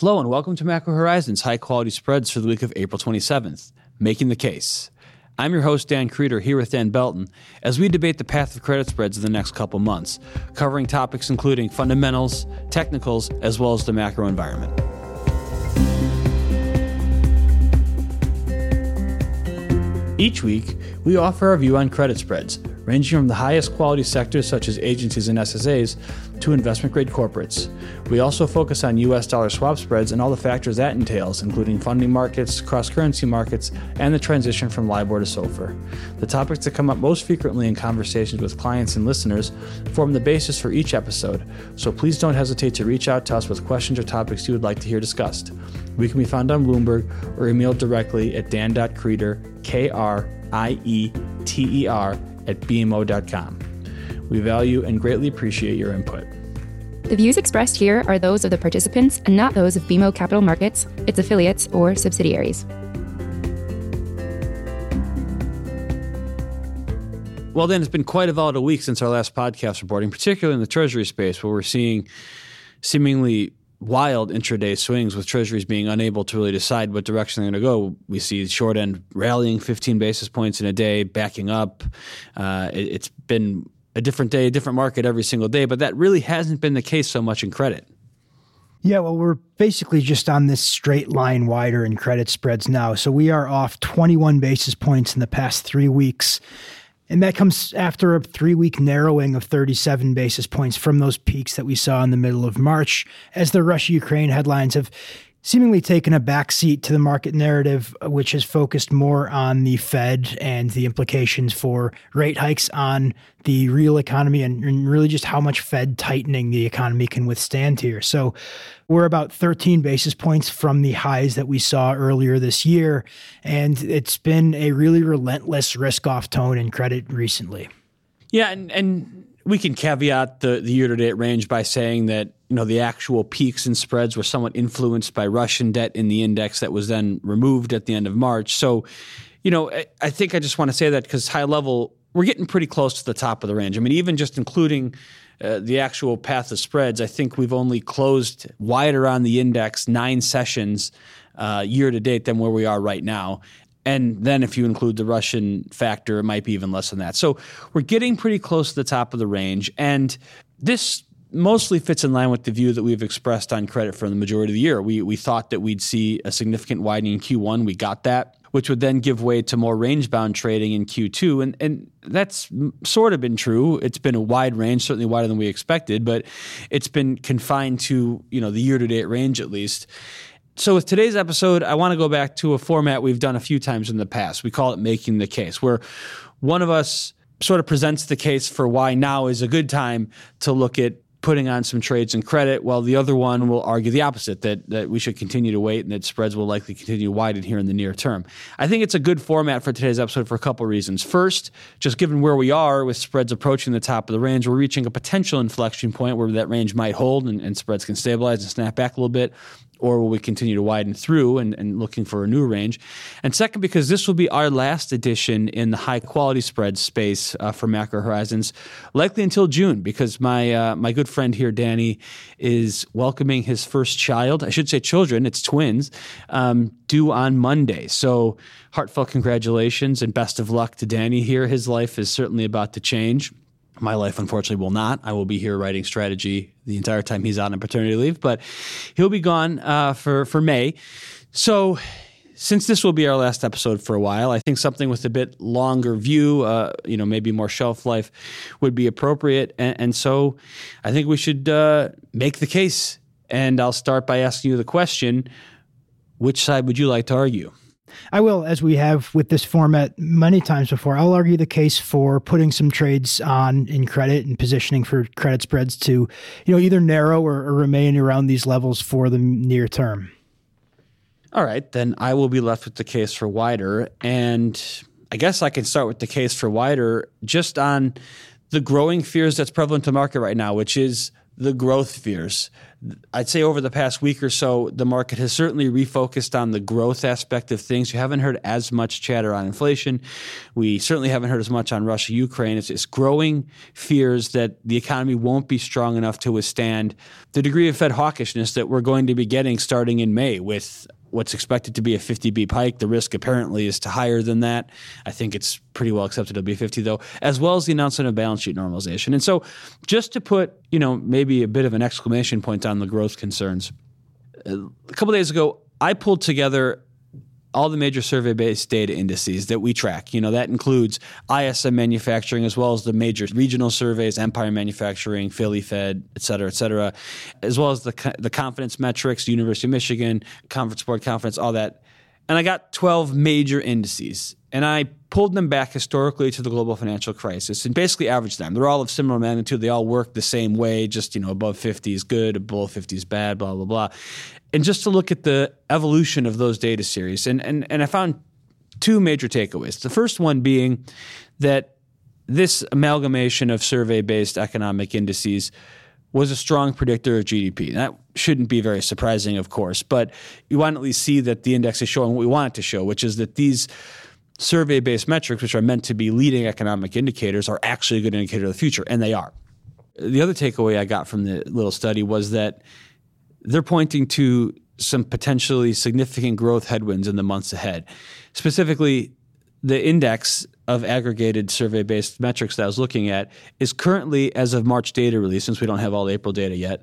Hello and welcome to Macro Horizons High Quality Spreads for the week of April 27th, Making the Case. I'm your host, Dan Krieter, here with Dan Belton, as we debate the path of credit spreads in the next couple months, covering topics including fundamentals, technicals, as well as the macro environment. Each week, we offer our view on credit spreads, ranging from the highest quality sectors such as agencies and SSAs to investment grade corporates. We also focus on US dollar swap spreads and all the factors that entails, including funding markets, cross currency markets, and the transition from LIBOR to SOFR. The topics that come up most frequently in conversations with clients and listeners form the basis for each episode, so please don't hesitate to reach out to us with questions or topics you would like to hear discussed. We can be found on Bloomberg or emailed directly at dan.krieter, K R I E T E R, at bmo.com. We value and greatly appreciate your input. The views expressed here are those of the participants and not those of BMO Capital Markets, its affiliates, or subsidiaries. Well, then, it's been quite a volatile week since our last podcast reporting, particularly in the Treasury space, where we're seeing seemingly wild intraday swings with treasuries being unable to really decide what direction they're going to go. We see short end rallying 15 basis points in a day, backing up. Uh, it, it's been a different day, a different market every single day, but that really hasn't been the case so much in credit. Yeah, well, we're basically just on this straight line wider in credit spreads now. So we are off 21 basis points in the past three weeks. And that comes after a three week narrowing of 37 basis points from those peaks that we saw in the middle of March as the Russia Ukraine headlines have seemingly taken a backseat to the market narrative, uh, which has focused more on the Fed and the implications for rate hikes on the real economy and, and, really just how much Fed tightening the economy can withstand here. So we're about 13 basis points from the highs that we saw earlier this year. And it's been a really relentless risk off tone in credit recently. Yeah. And, and we can caveat the, the year to date range by saying that you know the actual peaks and spreads were somewhat influenced by Russian debt in the index that was then removed at the end of March. So, you know, I, I think I just want to say that because high level, we're getting pretty close to the top of the range. I mean, even just including uh, the actual path of spreads, I think we've only closed wider on the index nine sessions uh, year to date than where we are right now. And then if you include the Russian factor, it might be even less than that. So we're getting pretty close to the top of the range. And this mostly fits in line with the view that we've expressed on credit for the majority of the year. We, we thought that we'd see a significant widening in Q1. We got that, which would then give way to more range bound trading in Q2. And, and that's sort of been true. It's been a wide range, certainly wider than we expected, but it's been confined to, you know, the year to date range at least. So, with today's episode, I want to go back to a format we've done a few times in the past. We call it making the case, where one of us sort of presents the case for why now is a good time to look at putting on some trades and credit, while the other one will argue the opposite that that we should continue to wait and that spreads will likely continue to widen here in the near term. I think it's a good format for today's episode for a couple reasons. First, just given where we are with spreads approaching the top of the range, we're reaching a potential inflection point where that range might hold and, and spreads can stabilize and snap back a little bit or will we continue to widen through and, and, looking for a new range? And second, because this will be our last edition in the high quality spread space uh, for Macro Horizons, likely until June, because my uh, my good friend here, Danny, is welcoming his first child. I should say children. It's twins. Um, due on Monday. So heartfelt congratulations and best of luck to Danny here. His life is certainly about to change. My life, unfortunately, will not. I will be here writing strategy the entire time he's out on paternity leave, but he'll be gone uh, for for May. So, since this will be our last episode for a while, I think something with a bit longer view, uh, you know, maybe more shelf life, would be appropriate. And, and so, I think we should uh, make the case. And I'll start by asking you the question: Which side would you like to argue? I will, as we have with this format many times before, I'll argue the case for putting some trades on in credit and positioning for credit spreads to, you know, either narrow or, or remain around these levels for the near term. All right, then I will be left with the case for wider. And I guess I can start with the case for wider just on the growing fears that's prevalent to market right now, which is the growth fears. I'd say over the past week or so, the market has certainly refocused on the growth aspect of things. You haven't heard as much chatter on inflation. We certainly haven't heard as much on Russia, Ukraine. It's, it's growing fears that the economy won't be strong enough to withstand the degree of Fed hawkishness that we're going to be getting starting in May with what's expected to be a 50bp hike. The risk apparently is to higher than that. I think it's pretty well accepted it'll be 50 though, as well as the announcement of balance sheet normalization. And so just to put, you know, maybe a bit of an exclamation point on the growth concerns. A couple days ago, I pulled together all the major survey based data indices that we track. You know, that includes ISM manufacturing as well as the major regional surveys, Empire Manufacturing, Philly Fed, et cetera, et cetera, as well as the, the confidence metrics, University of Michigan, Conference Board Conference, all that. And I got 12 major indices and I pulled them back historically to the global financial crisis and basically averaged them. They're all of similar magnitude. They all work the same way, just, you know, above 50 is good, below 50 is bad, blah, blah, blah and just to look at the evolution of those data series. And, and, and I found two major takeaways. The first one being that this amalgamation of survey based economic indices was a strong predictor of GDP. That shouldn't be very surprising, of course, but you want to at least see that the index is showing what we want it to show, which is that these survey based metrics, which are meant to be leading economic indicators, are actually a good indicator of the future, and they are. The other takeaway I got from the little study was that they're pointing to some potentially significant growth headwinds in the months ahead. Specifically, the index of aggregated survey based metrics that I was looking at is currently, as of March data release, since we don't have all the April data yet,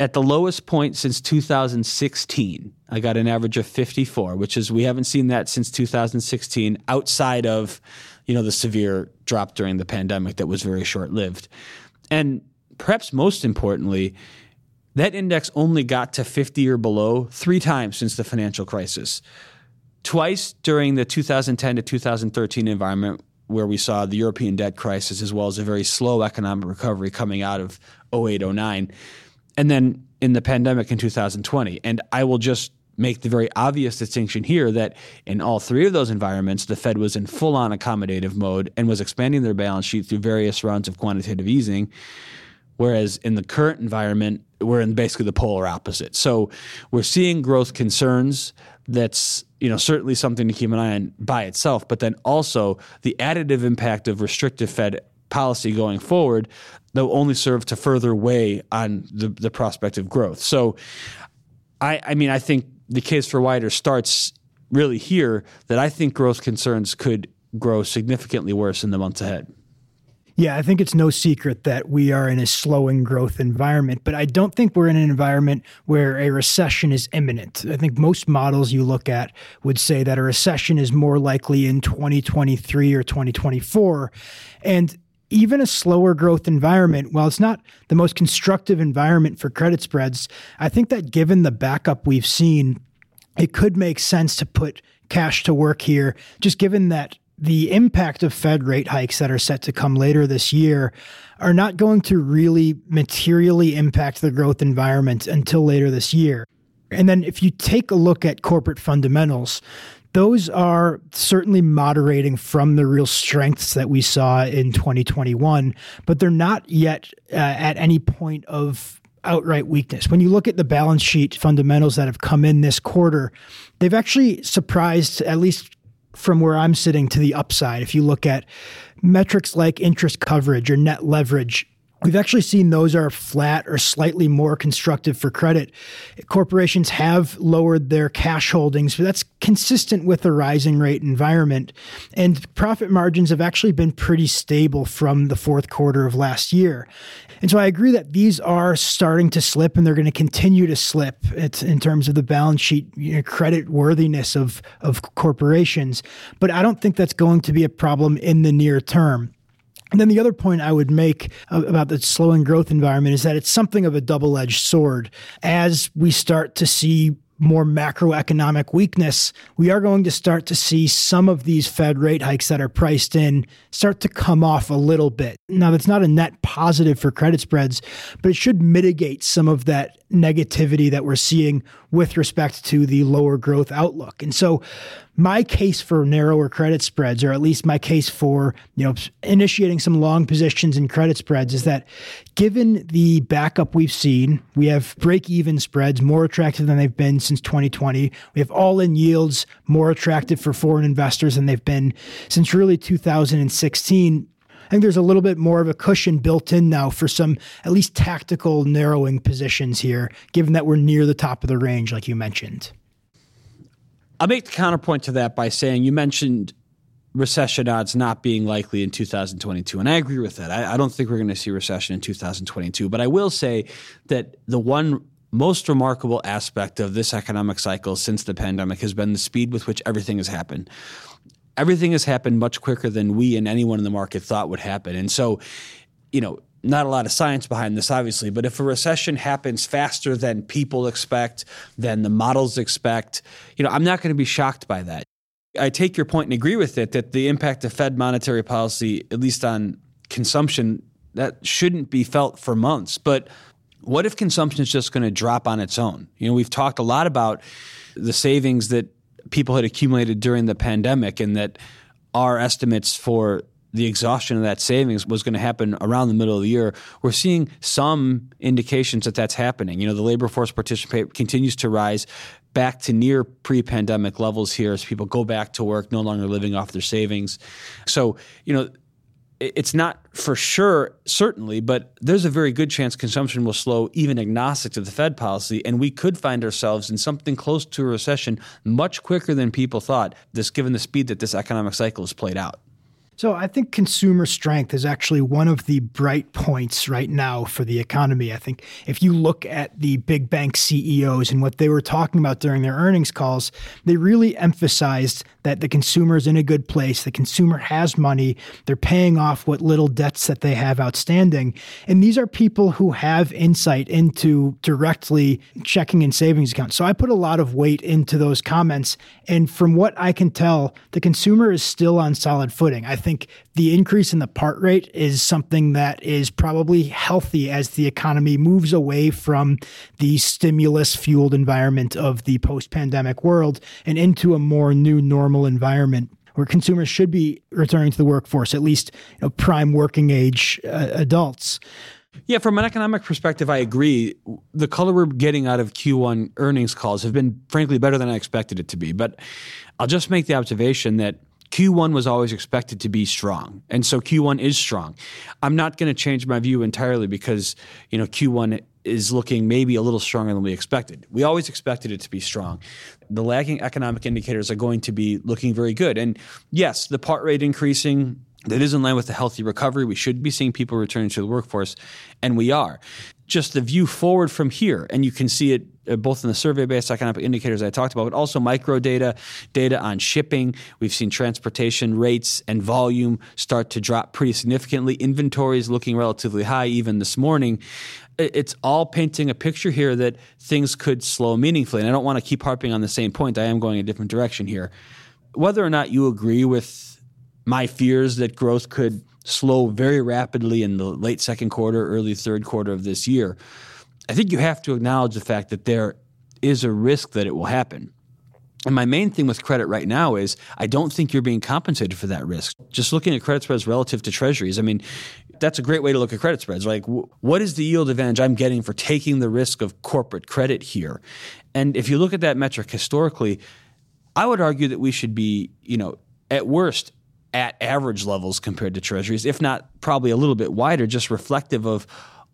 at the lowest point since 2016. I got an average of 54, which is we haven't seen that since 2016 outside of, you know, the severe drop during the pandemic that was very short lived. And perhaps most importantly, that index only got to 50 or below three times since the financial crisis. Twice during the 2010 to 2013 environment, where we saw the European debt crisis as well as a very slow economic recovery coming out of 08, 09, and then in the pandemic in 2020. And I will just make the very obvious distinction here that in all three of those environments, the Fed was in full on accommodative mode and was expanding their balance sheet through various rounds of quantitative easing. Whereas in the current environment, we're in basically the polar opposite. So we're seeing growth concerns. That's you know certainly something to keep an eye on by itself, but then also the additive impact of restrictive Fed policy going forward that will only serve to further weigh on the, the prospect of growth. So I, I mean I think the case for wider starts really here that I think growth concerns could grow significantly worse in the months ahead. Yeah, I think it's no secret that we are in a slowing growth environment, but I don't think we're in an environment where a recession is imminent. I think most models you look at would say that a recession is more likely in 2023 or 2024. And even a slower growth environment, while it's not the most constructive environment for credit spreads, I think that given the backup we've seen, it could make sense to put cash to work here, just given that the impact of Fed rate hikes that are set to come later this year are not going to really materially impact the growth environment until later this year. And then if you take a look at corporate fundamentals, those are certainly moderating from the real strengths that we saw in 2021, but they're not yet uh, at any point of outright weakness. When you look at the balance sheet fundamentals that have come in this quarter, they've actually surprised at least from where I'm sitting to the upside. If you look at metrics like interest coverage or net leverage, We've actually seen those are flat or slightly more constructive for credit. Corporations have lowered their cash holdings, but that's consistent with the rising rate environment. And profit margins have actually been pretty stable from the fourth quarter of last year. And so I agree that these are starting to slip and they're going to continue to slip it's in terms of the balance sheet you know, credit worthiness of, of corporations. But I don't think that's going to be a problem in the near term. And then the other point I would make about the slowing growth environment is that it's something of a double edged sword. As we start to see more macroeconomic weakness, we are going to start to see some of these Fed rate hikes that are priced in start to come off a little bit. Now, that's not a net positive for credit spreads, but it should mitigate some of that negativity that we're seeing with respect to the lower growth outlook. And so, my case for narrower credit spreads, or at least my case for you know initiating some long positions in credit spreads, is that given the backup we've seen, we have break-even spreads more attractive than they've been since 2020. We have all-in yields more attractive for foreign investors than they've been since really 2016. I think there's a little bit more of a cushion built in now for some at least tactical narrowing positions here, given that we're near the top of the range, like you mentioned. I'll make the counterpoint to that by saying you mentioned recession odds not being likely in 2022. And I agree with that. I, I don't think we're going to see recession in 2022. But I will say that the one most remarkable aspect of this economic cycle since the pandemic has been the speed with which everything has happened. Everything has happened much quicker than we and anyone in the market thought would happen. And so, you know, not a lot of science behind this, obviously, but if a recession happens faster than people expect, than the models expect, you know, I'm not going to be shocked by that. I take your point and agree with it that the impact of Fed monetary policy, at least on consumption, that shouldn't be felt for months. But what if consumption is just going to drop on its own? You know, we've talked a lot about the savings that people had accumulated during the pandemic and that our estimates for the exhaustion of that savings was going to happen around the middle of the year. We're seeing some indications that that's happening. You know, the labor force participate continues to rise back to near pre-pandemic levels here as people go back to work, no longer living off their savings. So, you know, it's not for sure, certainly, but there's a very good chance consumption will slow, even agnostic to the Fed policy, and we could find ourselves in something close to a recession much quicker than people thought. This, given the speed that this economic cycle has played out. So I think consumer strength is actually one of the bright points right now for the economy. I think if you look at the big bank CEOs and what they were talking about during their earnings calls, they really emphasized that the consumer is in a good place. The consumer has money. They're paying off what little debts that they have outstanding. And these are people who have insight into directly checking and savings accounts. So I put a lot of weight into those comments. And from what I can tell, the consumer is still on solid footing. I think think the increase in the part rate is something that is probably healthy as the economy moves away from the stimulus fueled environment of the post pandemic world and into a more new normal environment where consumers should be returning to the workforce, at least you know, prime working age uh, adults. Yeah, from an economic perspective, I agree. The color we're getting out of Q1 earnings calls have been, frankly, better than I expected it to be. But I'll just make the observation that Q1 was always expected to be strong. And so Q1 is strong. I'm not going to change my view entirely because, you know, Q1 is looking maybe a little stronger than we expected. We always expected it to be strong. The lagging economic indicators are going to be looking very good. And yes, the part rate increasing that is in line with the healthy recovery. We should be seeing people returning to the workforce, and we are. Just the view forward from here, and you can see it Uh, both in the survey-based economic indicators I talked about, but also micro data, data on shipping. We've seen transportation rates and volume start to drop pretty significantly. Inventories looking relatively high even this morning. It's all painting a picture here that things could slow meaningfully. And I don't want to keep harping on the same point. I am going a different direction here. Whether or not you agree with my fears that growth could slow very rapidly in the late second quarter, early third quarter of this year – I think you have to acknowledge the fact that there is a risk that it will happen. And my main thing with credit right now is I don't think you're being compensated for that risk. Just looking at credit spreads relative to treasuries, I mean, that's a great way to look at credit spreads. Like, what is the yield advantage I'm getting for taking the risk of corporate credit here? And if you look at that metric historically, I would argue that we should be, you know, at worst, at average levels compared to treasuries, if not probably a little bit wider, just reflective of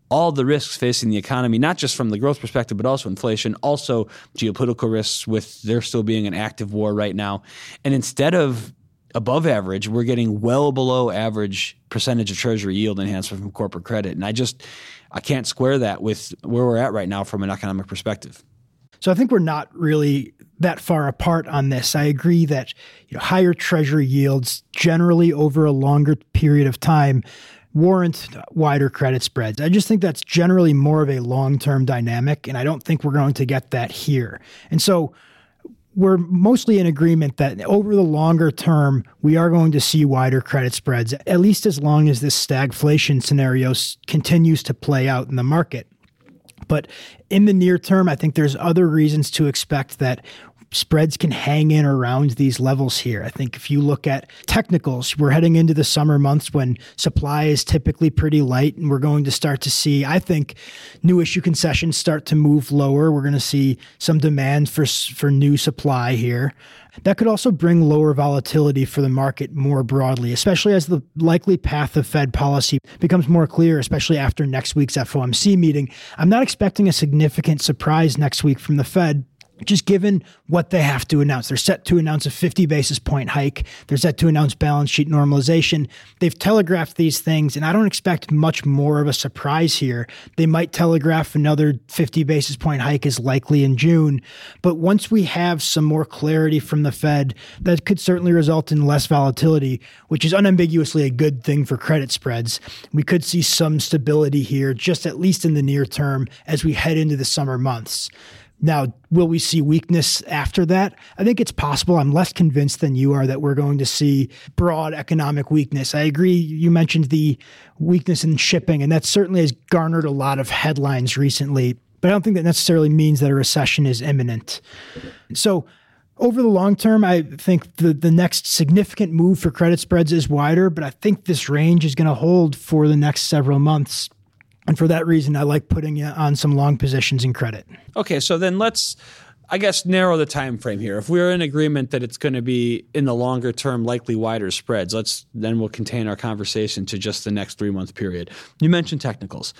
all the risks facing the economy, not just from the growth perspective, but also inflation, also geopolitical risks with there still being an active war right now. And instead of above average, we're getting well below average percentage of treasury yield enhancement from corporate credit. And I just I can't square that with where we're at right now from an economic perspective. So I think we're not really that far apart on this. I agree that you know, higher treasury yields generally over a longer period of time warrant wider credit spreads. I just think that's generally more of a long term dynamic, and I don't think we're going to get that here. And so we're mostly in agreement that over the longer term, we are going to see wider credit spreads, at least as long as this stagflation scenario continues to play out in the market. But in the near term, I think there's other reasons to expect that spreads can hang in around these levels here. I think if you look at technicals, we're heading into the summer months when supply is typically pretty light, and we're going to start to see, I think, new issue concessions start to move lower. We're going to see some demand for for new supply here. That could also bring lower volatility for the market more broadly, especially as the likely path of Fed policy becomes more clear, especially after next week's FOMC meeting. I'm not expecting a significant surprise next week from the Fed just given what they have to announce. They're set to announce a 50 basis point hike. They're set to announce balance sheet normalization. They've telegraphed these things, and I don't expect much more of a surprise here. They might telegraph another 50 basis point hike is likely in June. But once we have some more clarity from the Fed, that could certainly result in less volatility, which is unambiguously a good thing for credit spreads. We could see some stability here, just at least in the near term, as we head into the summer months. Now, will we see weakness after that? I think it's possible. I'm less convinced than you are that we're going to see broad economic weakness. I agree. You mentioned the weakness in shipping, and that certainly has garnered a lot of headlines recently. But I don't think that necessarily means that a recession is imminent. So, over the long term, I think the, the next significant move for credit spreads is wider, but I think this range is going to hold for the next several months. And for that reason, I like putting you on some long positions in credit. Okay, so then let's I guess narrow the time frame here. If we're in agreement that it's going to be in the longer term, likely wider spreads, let's then we'll contain our conversation to just the next three month period. You mentioned technicals.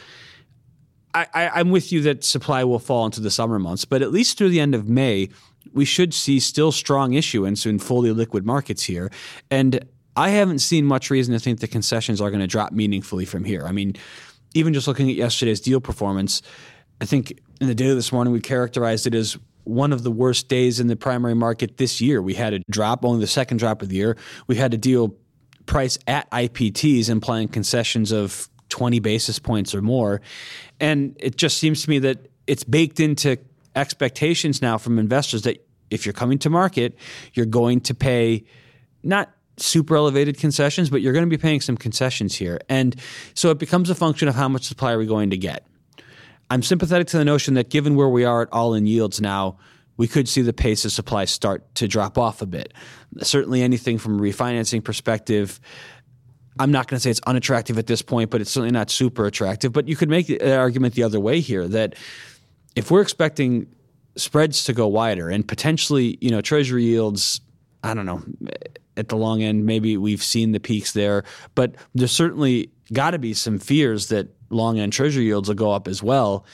I, I, I'm with you that supply will fall into the summer months, but at least through the end of May, we should see still strong issuance in fully liquid markets here. And I haven't seen much reason to think the concessions are going to drop meaningfully from here. I mean, even just looking at yesterday's deal performance, I think in the data this morning we characterized it as one of the worst days in the primary market this year. We had a drop, only the second drop of the year. We had a deal price at IPTs implying concessions of 20 basis points or more. And it just seems to me that it's baked into expectations now from investors that if you're coming to market, you're going to pay not super elevated concessions, but you're going to be paying some concessions here. And so it becomes a function of how much supply are we going to get. I'm sympathetic to the notion that given where we are at all in yields now, we could see the pace of supply start to drop off a bit. Certainly anything from a refinancing perspective, I'm not going to say it's unattractive at this point, but it's certainly not super attractive. But you could make the argument the other way here that if we're expecting spreads to go wider and potentially, you know, treasury yields, I don't know, at the long end. Maybe we've seen the peaks there, but there's certainly got to be some fears that long end treasury yields will go up as well,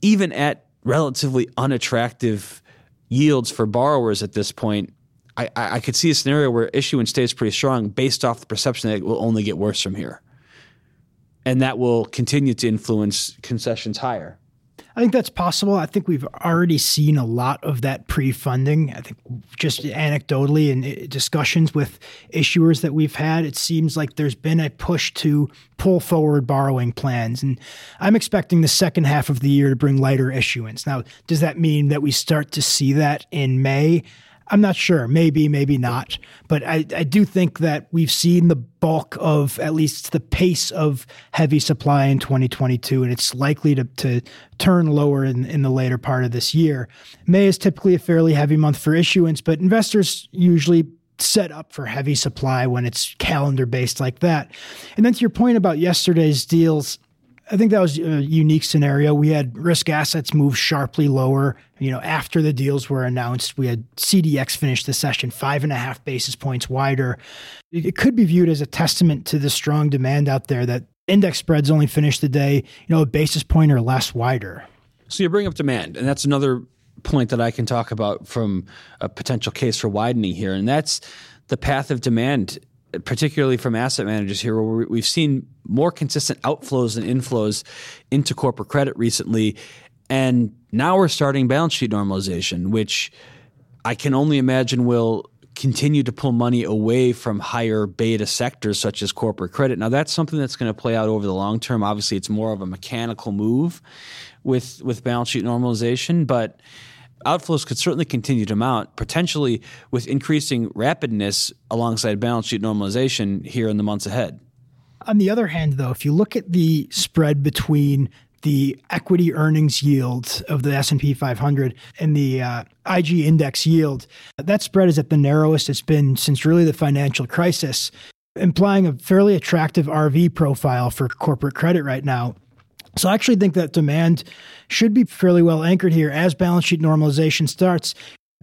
even at relatively unattractive yields for borrowers at this point. I, I could see a scenario where issuance stays pretty strong based off the perception that it will only get worse from here. And that will continue to influence concessions higher. I think that's possible. I think we've already seen a lot of that pre-funding. I think just anecdotally in uh, discussions with issuers that we've had, it seems like there's been a push to pull forward borrowing plans. And I'm expecting the second half of the year to bring lighter issuance. Now, does that mean that we start to see that in May? I'm not sure. Maybe, maybe not. But I, I do think that we've seen the bulk of at least the pace of heavy supply in 2022, and it's likely to, to turn lower in, in the later part of this year. May is typically a fairly heavy month for issuance, but investors usually set up for heavy supply when it's calendar based like that. And then to your point about yesterday's deals, I think that was a unique scenario. We had risk assets move sharply lower. You know, after the deals were announced, we had CDX finish the session five and a half basis points wider. It could be viewed as a testament to the strong demand out there that index spreads only finished the day, you know, a basis point or less wider. So you bring up demand, and that's another point that I can talk about from a potential case for widening here, and that's the path of demand particularly from asset managers here, where we've seen more consistent outflows and inflows into corporate credit recently. And now we're starting balance sheet normalization, which I can only imagine will continue to pull money away from higher beta sectors such as corporate credit. Now that's something that's going to play out over the long term. Obviously, it's more of a mechanical move with with balance sheet normalization, but outflows could certainly continue to mount, potentially with increasing rapidness alongside balance sheet normalization here in the months ahead. On the other hand, though, if you look at the spread between the equity earnings yield of the S&P 500 and the uh, IG index yield, that spread is at the narrowest it's been since really the financial crisis, implying a fairly attractive RV profile for corporate credit right now. So I actually think that demand should be fairly well anchored here as balance sheet normalization starts.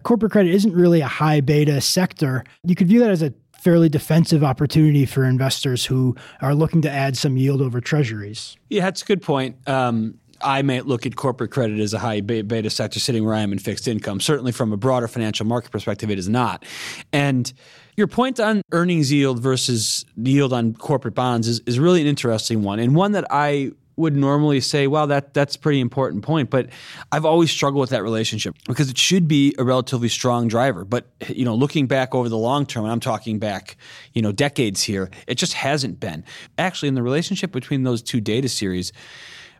Corporate credit isn't really a high beta sector. You could view that as a fairly defensive opportunity for investors who are looking to add some yield over treasuries. Yeah, that's a good point. Um, I may look at corporate credit as a high beta sector sitting where I am in fixed income. Certainly, from a broader financial market perspective, it is not. And your point on earnings yield versus yield on corporate bonds is, is really an interesting one, and one that I would normally say, well, that that's a pretty important point. But I've always struggled with that relationship because it should be a relatively strong driver. But you know, looking back over the long term, and I'm talking back, you know, decades here, it just hasn't been. Actually, in the relationship between those two data series,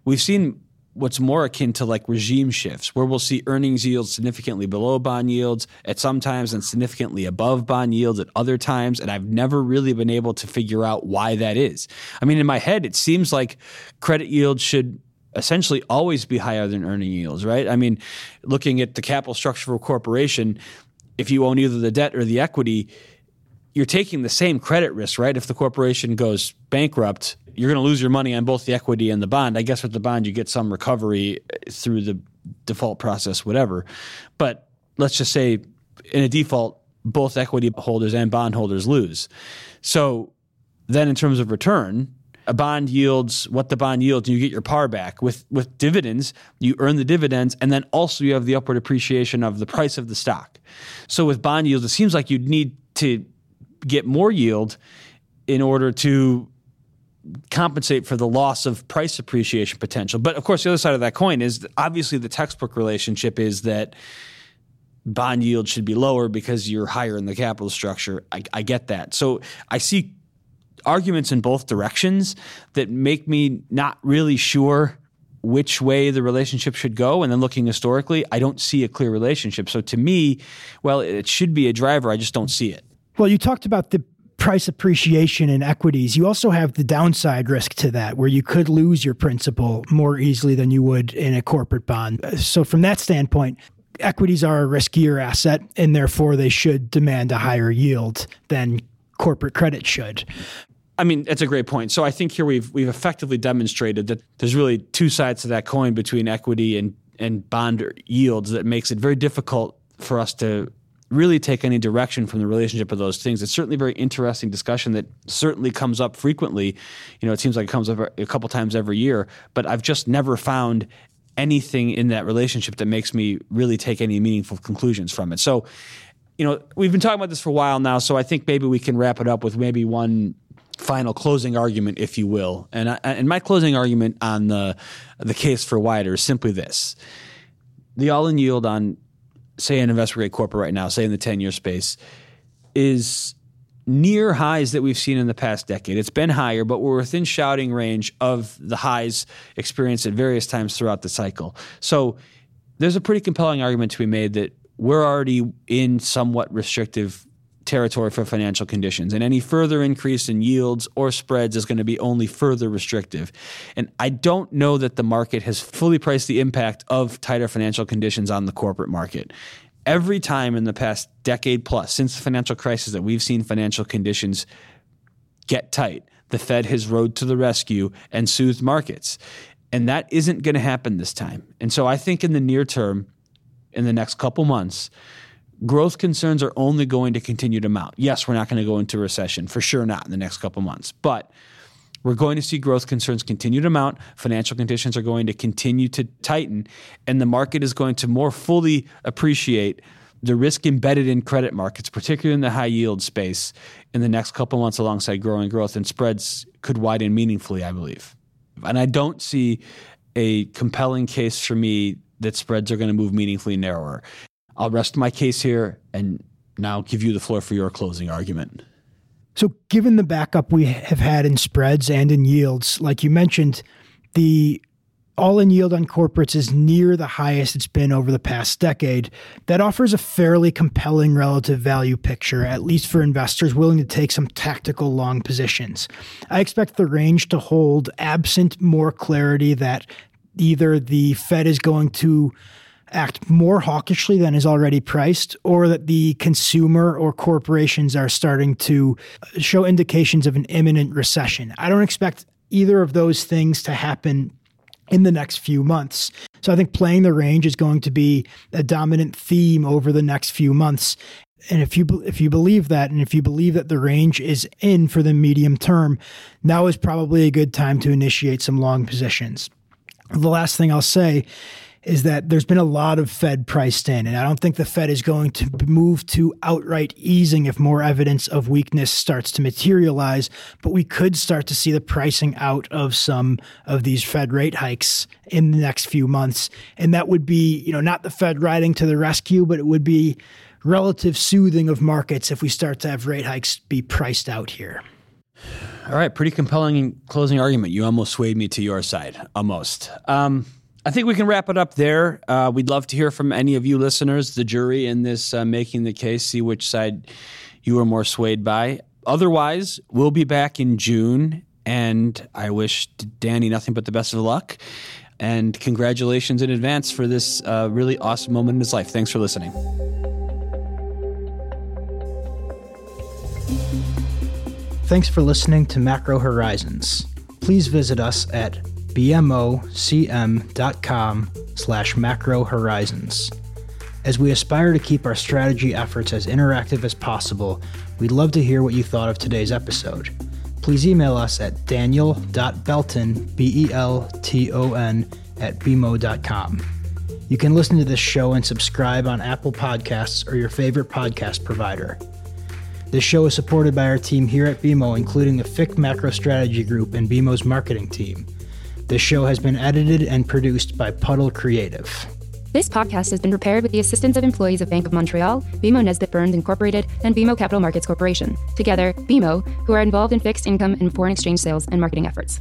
we've seen what's more akin to like regime shifts, where we'll see earnings yields significantly below bond yields at some times and significantly above bond yields at other times. And I've never really been able to figure out why that is. I mean, in my head, it seems like credit yields should essentially always be higher than earning yields, right? I mean, looking at the capital structure of a corporation, if you own either the debt or the equity, you're taking the same credit risk, right? If the corporation goes bankrupt, you're going to lose your money on both the equity and the bond. I guess with the bond, you get some recovery eh, through the default process, whatever. But let's just say in a default, both equity holders and bond holders lose. So then, in terms of return, a bond yields what the bond yields, and you get your par back. With with dividends, you earn the dividends, and then also you have the upward appreciation of the price of the stock. So with bond yields, it seems like you'd need to get more yield in order to compensate for the loss of price appreciation potential. But of course, the other side of that coin is obviously the textbook relationship is that bond yield should be lower because you're higher in the capital structure. I, I get that. So I see arguments in both directions that make me not really sure which way the relationship should go. And then looking historically, I don't see a clear relationship. So to me, well, it should be a driver. I just don't see it. Well, you talked about the price appreciation in equities, you also have the downside risk to that, where you could lose your principal more easily than you would in a corporate bond. So, from that standpoint, equities are a riskier asset, and therefore they should demand a higher yield than corporate credit should. I mean, that's a great point. So I think here we've we've effectively demonstrated that there's really two sides to that coin between equity and and bond yields that makes it very difficult for us to really take any direction from the relationship of those things. It's certainly a very interesting discussion that certainly comes up frequently. You know, it seems like it comes up a couple times every year, but I've just never found anything in that relationship that makes me really take any meaningful conclusions from it. So, you know, we've been talking about this for a while now, so I think maybe we can wrap it up with maybe one final closing argument, if you will. And I, and my closing argument on the the case for wider is simply this: the all-in yield on say an investment grade corporate right now, say in the 10 year space, is near highs that we've seen in the past decade. It's been higher, but we're within shouting range of the highs experienced at various times throughout the cycle. So there's a pretty compelling argument to be made that we're already in somewhat restrictive territory for financial conditions. And any further increase in yields or spreads is going to be only further restrictive. And I don't know that the market has fully priced the impact of tighter financial conditions on the corporate market. Every time in the past decade plus, since the financial crisis, that we've seen financial conditions get tight, the Fed has rode to the rescue and soothed markets. And that isn't going to happen this time. And so I think in the near term, in the next couple months, growth concerns are only going to continue to mount. Yes, we're not going to go into recession, for sure not in the next couple months, but we're going to see growth concerns continue to mount. Financial conditions are going to continue to tighten, and the market is going to more fully appreciate the risk embedded in credit markets, particularly in the high yield space, in the next couple months alongside growing growth, and spreads could widen meaningfully, I believe. And I don't see a compelling case for me that spreads are going to move meaningfully narrower. I'll rest my case here and now give you the floor for your closing argument. So, given the backup we have had in spreads and in yields, like you mentioned, the all in yield on corporates is near the highest it's been over the past decade. That offers a fairly compelling relative value picture, at least for investors willing to take some tactical long positions. I expect the range to hold absent more clarity that either the Fed is going to act more hawkishly than is already priced, or that the consumer or corporations are starting to show indications of an imminent recession. I don't expect either of those things to happen in the next few months. So I think playing the range is going to be a dominant theme over the next few months. And if you if you believe that, and if you believe that the range is in for the medium term, now is probably a good time to initiate some long positions. The last thing I'll say is that there's been a lot of Fed priced in, and I don't think the Fed is going to move to outright easing if more evidence of weakness starts to materialize. But we could start to see the pricing out of some of these Fed rate hikes in the next few months, and that would be, you know, not the Fed riding to the rescue, but it would be relative soothing of markets if we start to have rate hikes be priced out here. All right, pretty compelling closing argument. You almost swayed me to your side, almost. Um, I think we can wrap it up there. Uh, we'd love to hear from any of you listeners, the jury in this uh, making the case, see which side you are more swayed by. Otherwise, we'll be back in June, and I wish Danny nothing but the best of luck. And congratulations in advance for this uh, really awesome moment in his life. Thanks for listening. Thanks for listening to Macro Horizons. Please visit us at bmocm.com slash macro horizons. As we aspire to keep our strategy efforts as interactive as possible, we'd love to hear what you thought of today's episode. Please email us at daniel.belton, B-E-L-T-O-N, at bmo.com. You can listen to this show and subscribe on Apple Podcasts or your favorite podcast provider. This show is supported by our team here at BMO, including the FIC Macro Strategy Group and BMO's marketing team. This show has been edited and produced by Puddle Creative. This podcast has been prepared with the assistance of employees of Bank of Montreal, BMO Nesbitt Burns Incorporated, and BMO Capital Markets Corporation. Together, BMO, who are involved in fixed income and foreign exchange sales and marketing efforts.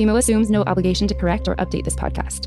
BMO assumes no obligation to correct or update this podcast.